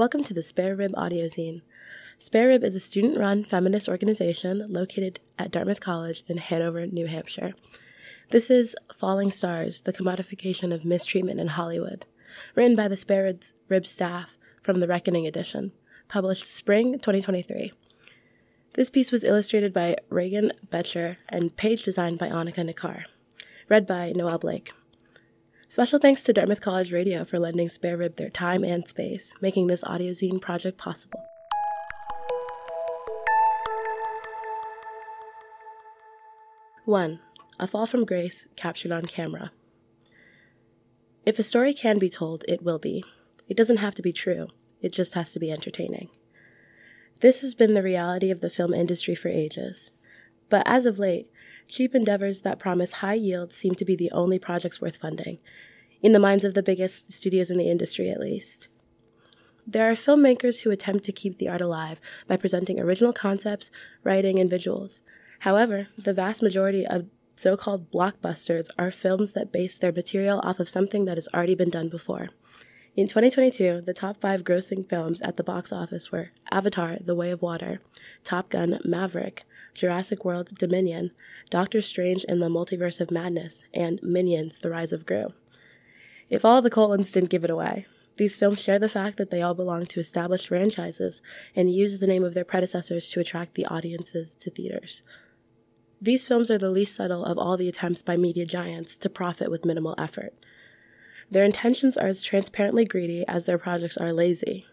Welcome to the Spare Rib audio zine. Spare Rib is a student run feminist organization located at Dartmouth College in Hanover, New Hampshire. This is Falling Stars, the commodification of mistreatment in Hollywood, written by the Spare Rib staff from the Reckoning edition, published spring 2023. This piece was illustrated by Raegan Boettcher and page designed by Annika Nikar. Read by Noelle Blake. Special thanks to Dartmouth College Radio for lending Spare Rib their time and space, making this audio zine project possible. One, a fall from grace captured on camera. If a story can be told, it will be. It doesn't have to be true, it just has to be entertaining. This has been the reality of the film industry for ages. But as of late, cheap endeavors that promise high yields seem to be the only projects worth funding, in the minds of the biggest studios in the industry at least. There are filmmakers who attempt to keep the art alive by presenting original concepts, writing, and visuals. However, the vast majority of so called blockbusters are films that base their material off of something that has already been done before. In 2022, the top five grossing films at the box office were Avatar The Way of Water, Top Gun Maverick, Jurassic World Dominion, Doctor Strange in the Multiverse of Madness, and Minions The Rise of Gru. If all the colons didn't give it away, these films share the fact that they all belong to established franchises and use the name of their predecessors to attract the audiences to theaters. These films are the least subtle of all the attempts by media giants to profit with minimal effort. Their intentions are as transparently greedy as their projects are lazy.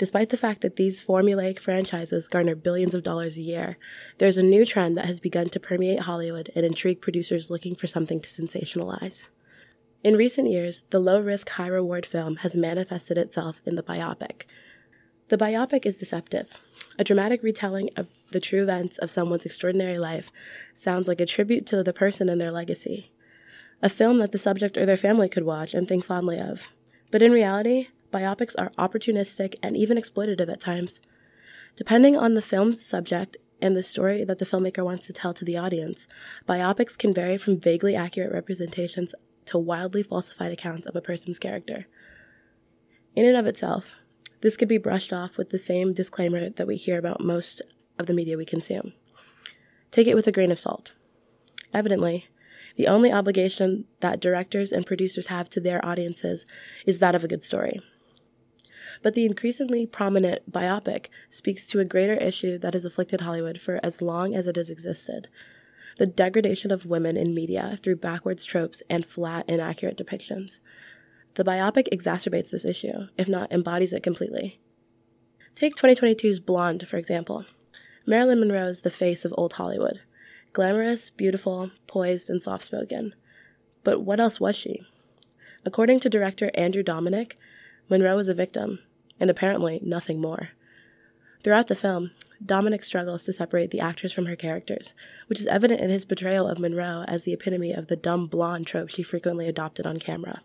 Despite the fact that these formulaic franchises garner billions of dollars a year, there's a new trend that has begun to permeate Hollywood and intrigue producers looking for something to sensationalize. In recent years, the low risk, high reward film has manifested itself in the biopic. The biopic is deceptive. A dramatic retelling of the true events of someone's extraordinary life sounds like a tribute to the person and their legacy. A film that the subject or their family could watch and think fondly of. But in reality, biopics are opportunistic and even exploitative at times. Depending on the film's subject and the story that the filmmaker wants to tell to the audience, biopics can vary from vaguely accurate representations to wildly falsified accounts of a person's character. In and of itself, this could be brushed off with the same disclaimer that we hear about most of the media we consume. Take it with a grain of salt. Evidently, the only obligation that directors and producers have to their audiences is that of a good story. But the increasingly prominent biopic speaks to a greater issue that has afflicted Hollywood for as long as it has existed the degradation of women in media through backwards tropes and flat, inaccurate depictions. The biopic exacerbates this issue, if not embodies it completely. Take 2022's Blonde, for example. Marilyn Monroe is the face of old Hollywood glamorous, beautiful, poised, and soft spoken. But what else was she? According to director Andrew Dominik, Monroe was a victim, and apparently nothing more. Throughout the film, Dominik struggles to separate the actress from her characters, which is evident in his portrayal of Monroe as the epitome of the dumb blonde trope she frequently adopted on camera.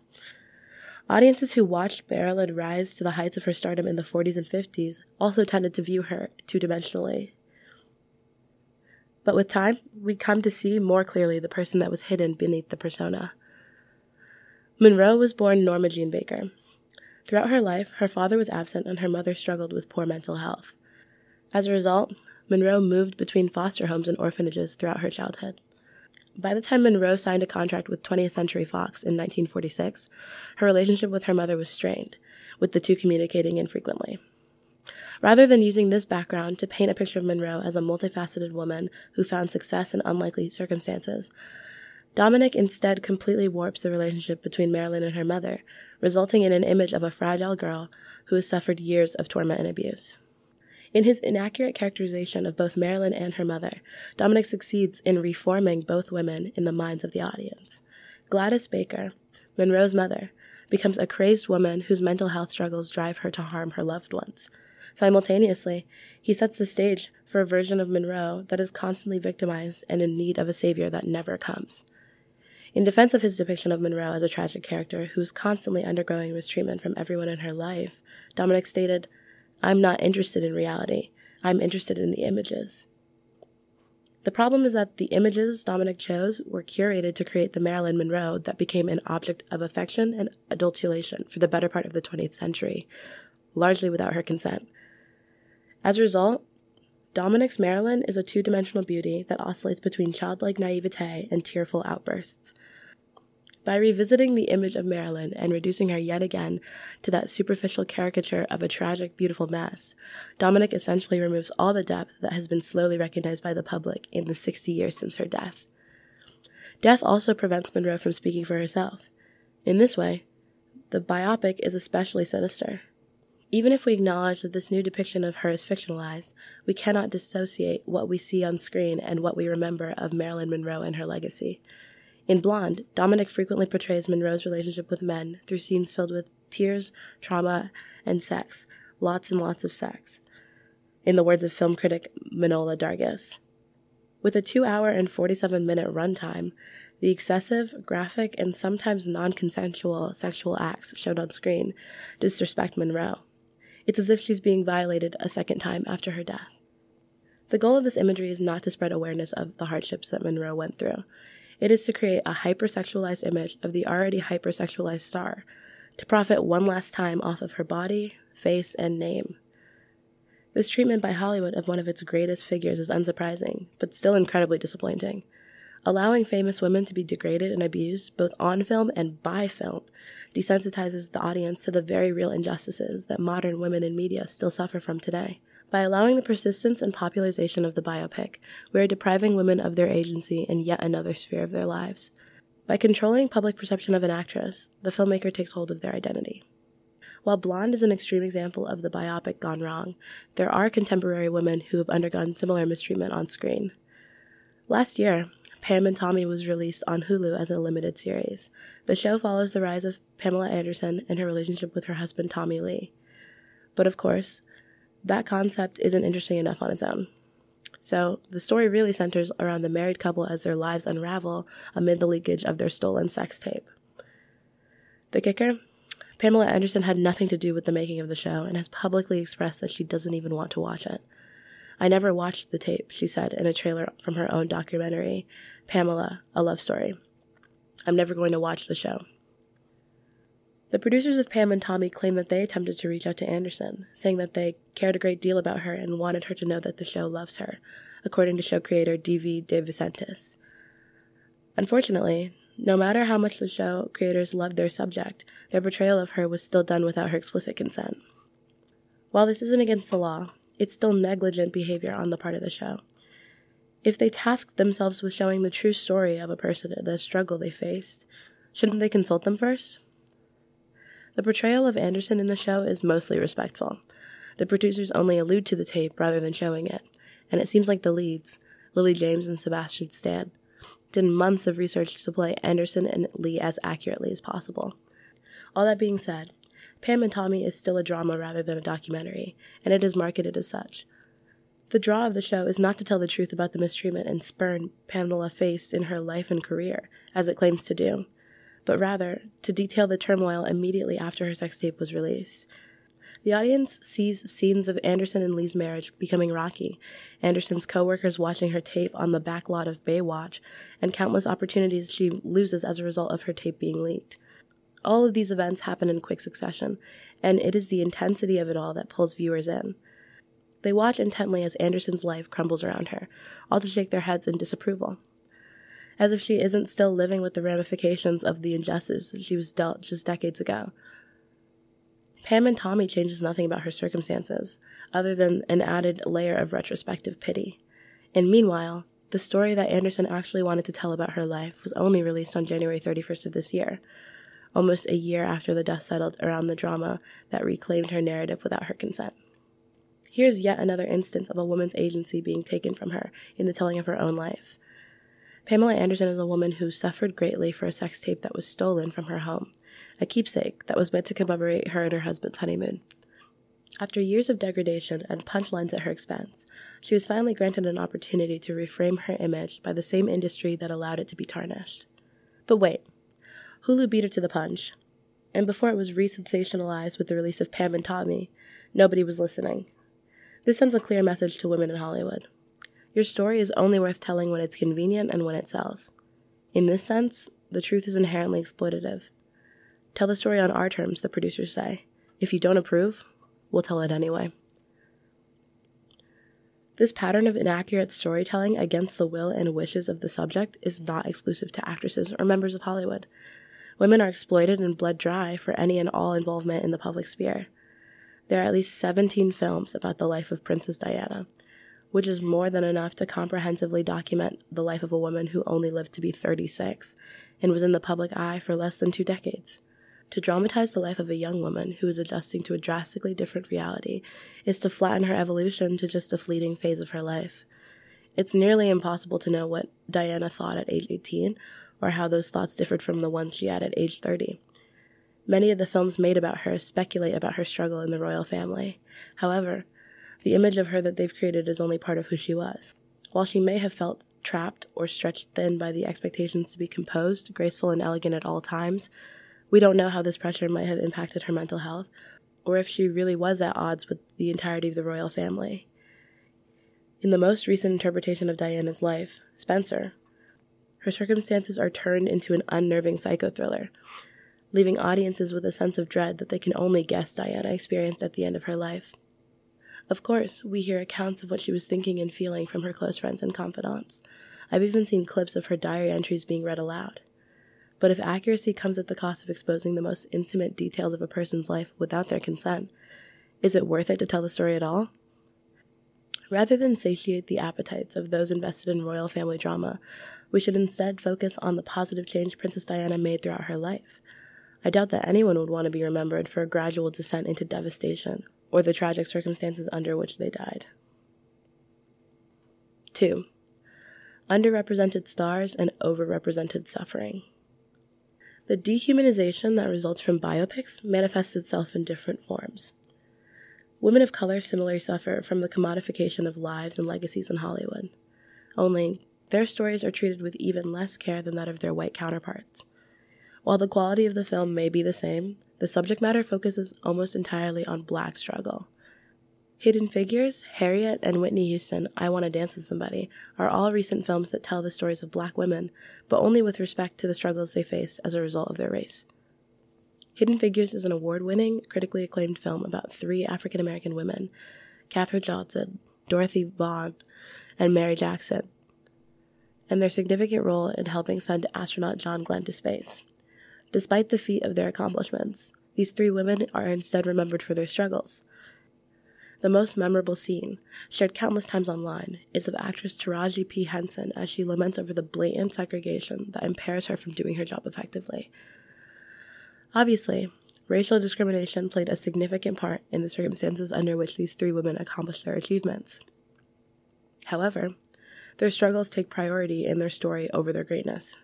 Audiences who watched Marilyn rise to the heights of her stardom in the 40s and 50s also tended to view her two dimensionally. But with time, we come to see more clearly the person that was hidden beneath the persona. Monroe was born Norma Jean Baker. Throughout her life, her father was absent and her mother struggled with poor mental health. As a result, Monroe moved between foster homes and orphanages throughout her childhood. By the time Monroe signed a contract with 20th Century Fox in 1946, her relationship with her mother was strained, with the two communicating infrequently. Rather than using this background to paint a picture of Monroe as a multifaceted woman who found success in unlikely circumstances, Dominik instead completely warps the relationship between Marilyn and her mother, resulting in an image of a fragile girl who has suffered years of torment and abuse. In his inaccurate characterization of both Marilyn and her mother, Dominik succeeds in reforming both women in the minds of the audience. Gladys Baker, Monroe's mother, becomes a crazed woman whose mental health struggles drive her to harm her loved ones. Simultaneously, he sets the stage for a version of Monroe that is constantly victimized and in need of a savior that never comes. In defense of his depiction of Monroe as a tragic character who is constantly undergoing mistreatment from everyone in her life, Dominik stated, I'm not interested in reality. I'm interested in the images. The problem is that the images Dominik chose were curated to create the Marilyn Monroe that became an object of affection and adulation for the better part of the 20th century, largely without her consent. As a result, Dominik's Marilyn is a two dimensional beauty that oscillates between childlike naivete and tearful outbursts. By revisiting the image of Marilyn and reducing her yet again to that superficial caricature of a tragic, beautiful mess, Dominik essentially removes all the depth that has been slowly recognized by the public in the 60 years since her death. Death also prevents Monroe from speaking for herself. In this way, the biopic is especially sinister. Even if we acknowledge that this new depiction of her is fictionalized, we cannot dissociate what we see on screen and what we remember of Marilyn Monroe and her legacy. In Blonde, Dominik frequently portrays Monroe's relationship with men through scenes filled with tears, trauma, and sex. Lots and lots of sex. In the words of film critic Manohla Dargis. With a 2 hour and 47 minute runtime, the excessive, graphic, and sometimes non consensual sexual acts shown on screen disrespect Monroe. It's as if she's being violated a second time after her death. The goal of this imagery is not to spread awareness of the hardships that Monroe went through. It is to create a hypersexualized image of the already hypersexualized star, to profit one last time off of her body, face, and name. This treatment by Hollywood of one of its greatest figures is unsurprising, but still incredibly disappointing. Allowing famous women to be degraded and abused, both on film and by film, desensitizes the audience to the very real injustices that modern women in media still suffer from today. By allowing the persistence and popularization of the biopic, we are depriving women of their agency in yet another sphere of their lives. By controlling public perception of an actress, the filmmaker takes hold of their identity. While Blonde is an extreme example of the biopic gone wrong, there are contemporary women who have undergone similar mistreatment on screen. Last year, Pam and Tommy was released on Hulu as a limited series. The show follows the rise of Pamela Anderson and her relationship with her husband Tommy Lee. But of course, that concept isn't interesting enough on its own. So, the story really centers around the married couple as their lives unravel amid the leakage of their stolen sex tape. The kicker? Pamela Anderson had nothing to do with the making of the show and has publicly expressed that she doesn't even want to watch it. I never watched the tape, she said in a trailer from her own documentary, Pamela, A Love Story. I'm never going to watch the show. The producers of Pam and Tommy claim that they attempted to reach out to Anderson, saying that they cared a great deal about her and wanted her to know that the show loves her, according to show creator D.V. DeVincentis. Unfortunately, no matter how much the show creators loved their subject, their portrayal of her was still done without her explicit consent. While this isn't against the law, it's still negligent behavior on the part of the show. If they tasked themselves with showing the true story of a person the struggle they faced, shouldn't they consult them first? The portrayal of Anderson in the show is mostly respectful. The producers only allude to the tape rather than showing it, and it seems like the leads, Lily James and Sebastian Stan, did months of research to play Anderson and Lee as accurately as possible. All that being said, Pam and Tommy is still a drama rather than a documentary, and it is marketed as such. The draw of the show is not to tell the truth about the mistreatment and spurn Pamela faced in her life and career, as it claims to do, but rather to detail the turmoil immediately after her sex tape was released. The audience sees scenes of Anderson and Lee's marriage becoming rocky, Anderson's coworkers watching her tape on the back lot of Baywatch, and countless opportunities she loses as a result of her tape being leaked. All of these events happen in quick succession, and it is the intensity of it all that pulls viewers in. They watch intently as Anderson's life crumbles around her, all to shake their heads in disapproval. As if she isn't still living with the ramifications of the injustice that she was dealt just decades ago. Pam and Tommy changes nothing about her circumstances, other than an added layer of retrospective pity. And meanwhile, the story that Anderson actually wanted to tell about her life was only released on January 31st of this year, almost a year after the dust settled around the drama that reclaimed her narrative without her consent. Here's yet another instance of a woman's agency being taken from her in the telling of her own life. Pamela Anderson is a woman who suffered greatly for a sex tape that was stolen from her home, a keepsake that was meant to commemorate her and her husband's honeymoon. After years of degradation and punchlines at her expense, she was finally granted an opportunity to reframe her image by the same industry that allowed it to be tarnished. But wait, Hulu beat her to the punch. And before it was resensationalized with the release of Pam and Tommy, nobody was listening. This sends a clear message to women in Hollywood. Your story is only worth telling when it's convenient and when it sells. In this sense, the truth is inherently exploitative. Tell the story on our terms, the producers say. If you don't approve, we'll tell it anyway. This pattern of inaccurate storytelling against the will and wishes of the subject is not exclusive to actresses or members of Hollywood. Women are exploited and bled dry for any and all involvement in the public sphere. There are at least 17 films about the life of Princess Diana, which is more than enough to comprehensively document the life of a woman who only lived to be 36 and was in the public eye for less than two decades. To dramatize the life of a young woman who is adjusting to a drastically different reality is to flatten her evolution to just a fleeting phase of her life. It's nearly impossible to know what Diana thought at age 18 or how those thoughts differed from the ones she had at age 30. Many of the films made about her speculate about her struggle in the royal family. However, the image of her that they've created is only part of who she was. While she may have felt trapped or stretched thin by the expectations to be composed, graceful, and elegant at all times, we don't know how this pressure might have impacted her mental health, or if she really was at odds with the entirety of the royal family. In the most recent interpretation of Diana's life, Spencer, her circumstances are turned into an unnerving psychothriller, leaving audiences with a sense of dread that they can only guess Diana experienced at the end of her life. Of course, we hear accounts of what she was thinking and feeling from her close friends and confidants. I've even seen clips of her diary entries being read aloud. But if accuracy comes at the cost of exposing the most intimate details of a person's life without their consent, is it worth it to tell the story at all? Rather than satiate the appetites of those invested in royal family drama, we should instead focus on the positive change Princess Diana made throughout her life. I doubt that anyone would want to be remembered for a gradual descent into devastation or the tragic circumstances under which they died. 2. Underrepresented stars and overrepresented suffering. The dehumanization that results from biopics manifests itself in different forms. Women of color similarly suffer from the commodification of lives and legacies in Hollywood. Only, their stories are treated with even less care than that of their white counterparts. While the quality of the film may be the same, the subject matter focuses almost entirely on black struggle. Hidden Figures, Harriet, and Whitney Houston, I Want to Dance with Somebody, are all recent films that tell the stories of black women, but only with respect to the struggles they faced as a result of their race. Hidden Figures is an award winning, critically acclaimed film about three African American women Katherine Johnson, Dorothy Vaughan, and Mary Jackson, and their significant role in helping send astronaut John Glenn to space. Despite the feat of their accomplishments, these three women are instead remembered for their struggles. The most memorable scene, shared countless times online, is of actress Taraji P. Henson as she laments over the blatant segregation that impairs her from doing her job effectively. Obviously, racial discrimination played a significant part in the circumstances under which these three women accomplished their achievements. However, their struggles take priority in their story over their greatness.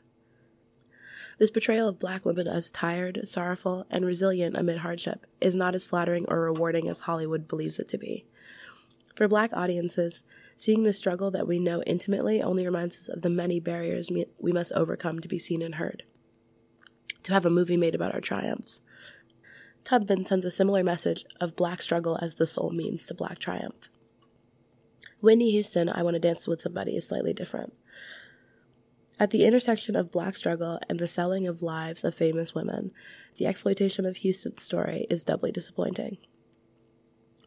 This portrayal of black women as tired, sorrowful, and resilient amid hardship is not as flattering or rewarding as Hollywood believes it to be. For black audiences, seeing the struggle that we know intimately only reminds us of the many barriers we must overcome to be seen and heard. To have a movie made about our triumphs. Tubman sends a similar message of black struggle as the sole means to black triumph. Whitney Houston, I Want to Dance with Somebody is slightly different. At the intersection of black struggle and the selling of lives of famous women, the exploitation of Houston's story is doubly disappointing.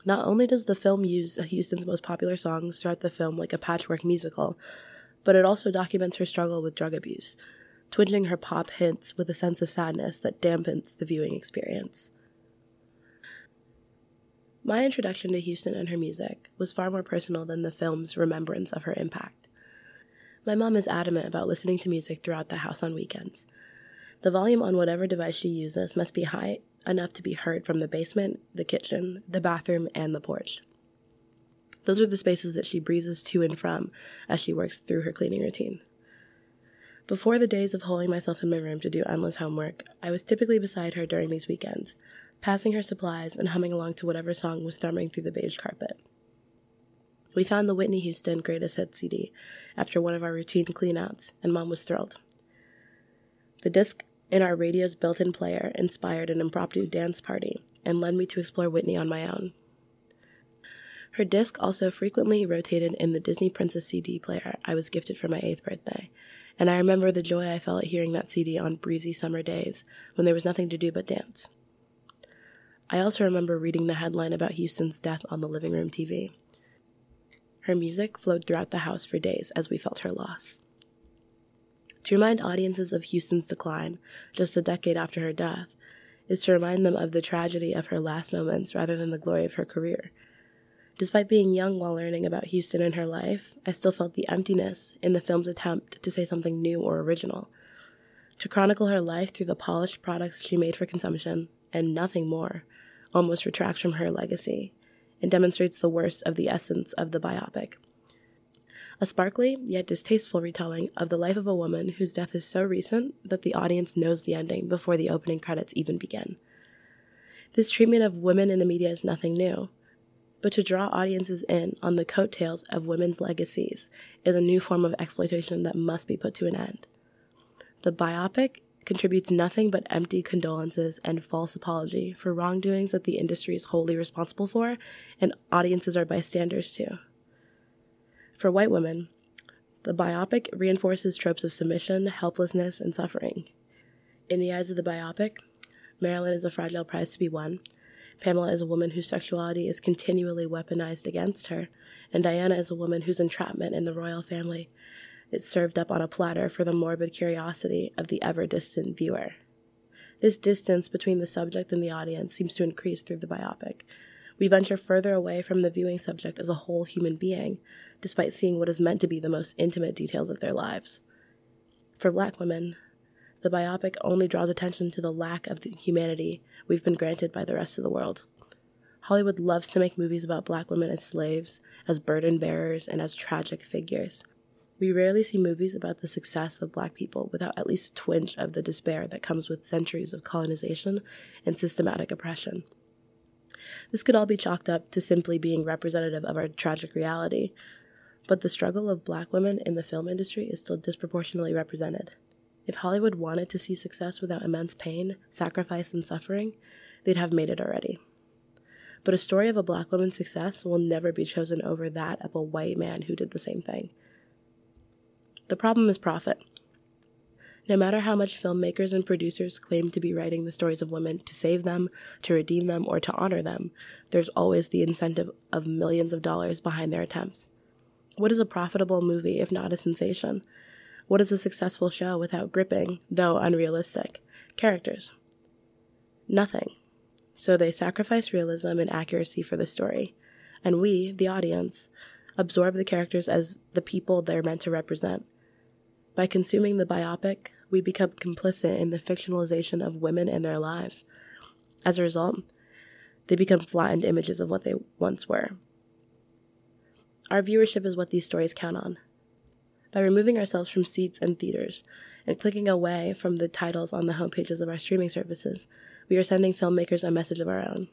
Not only does the film use Houston's most popular songs throughout the film like a patchwork musical, but it also documents her struggle with drug abuse, twinging her pop hints with a sense of sadness that dampens the viewing experience. My introduction to Houston and her music was far more personal than the film's remembrance of her impact. My mom is adamant about listening to music throughout the house on weekends. The volume on whatever device she uses must be high enough to be heard from the basement, the kitchen, the bathroom, and the porch. Those are the spaces that she breezes to and from as she works through her cleaning routine. Before the days of holding myself in my room to do endless homework, I was typically beside her during these weekends, passing her supplies and humming along to whatever song was thrumming through the beige carpet. We found the Whitney Houston Greatest Hits CD after one of our routine cleanouts, and Mom was thrilled. The disc in our radio's built in player inspired an impromptu dance party and led me to explore Whitney on my own. Her disc also frequently rotated in the Disney Princess CD player I was gifted for my eighth birthday, and I remember the joy I felt at hearing that CD on breezy summer days when there was nothing to do but dance. I also remember reading the headline about Houston's death on the living room TV. Her music flowed throughout the house for days as we felt her loss. To remind audiences of Houston's decline, just a decade after her death, is to remind them of the tragedy of her last moments rather than the glory of her career. Despite being young while learning about Houston and her life, I still felt the emptiness in the film's attempt to say something new or original. To chronicle her life through the polished products she made for consumption, and nothing more, almost retracts from her legacy and demonstrates the worst of the essence of the biopic. A sparkly yet distasteful retelling of the life of a woman whose death is so recent that the audience knows the ending before the opening credits even begin. This treatment of women in the media is nothing new but to draw audiences in on the coattails of women's legacies is a new form of exploitation that must be put to an end. The biopic contributes nothing but empty condolences and false apology for wrongdoings that the industry is wholly responsible for and audiences are bystanders to. For white women, the biopic reinforces tropes of submission, helplessness, and suffering. In the eyes of the biopic, Marilyn is a fragile prize to be won, Pamela is a woman whose sexuality is continually weaponized against her, and Diana is a woman whose entrapment in the royal family served up on a platter for the morbid curiosity of the ever distant viewer. This distance between the subject and the audience seems to increase through the biopic. We venture further away from the viewing subject as a whole human being, despite seeing what is meant to be the most intimate details of their lives. For black women, the biopic only draws attention to the lack of the humanity we've been granted by the rest of the world. Hollywood loves to make movies about black women as slaves, as burden bearers, and as tragic figures. We rarely see movies about the success of black people without at least a twinge of the despair that comes with centuries of colonization and systematic oppression. This could all be chalked up to simply being representative of our tragic reality, but the struggle of black women in the film industry is still disproportionately represented. If Hollywood wanted to see success without immense pain, sacrifice, and suffering, they'd have made it already. But a story of a black woman's success will never be chosen over that of a white man who did the same thing. The problem is profit. No matter how much filmmakers and producers claim to be writing the stories of women to save them, to redeem them, or to honor them, there's always the incentive of millions of dollars behind their attempts. What is a profitable movie if not a sensation? What is a successful show without gripping, though unrealistic, characters? Nothing. So they sacrifice realism and accuracy for the story. And we, the audience, absorb the characters as the people they're meant to represent. By consuming the biopic, we become complicit in the fictionalization of women and their lives. As a result, they become flattened images of what they once were. Our viewership is what these stories count on by removing ourselves from seats and theaters and clicking away from the titles on the homepages of our streaming services, we are sending filmmakers a message of our own.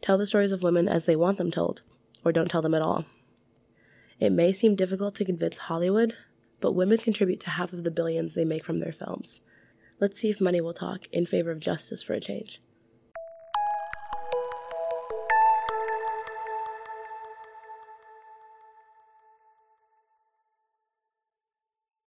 Tell the stories of women as they want them told, or don't tell them at all. It may seem difficult to convince Hollywood, but women contribute to half of the billions they make from their films. Let's see if money will talk in favor of justice for a change.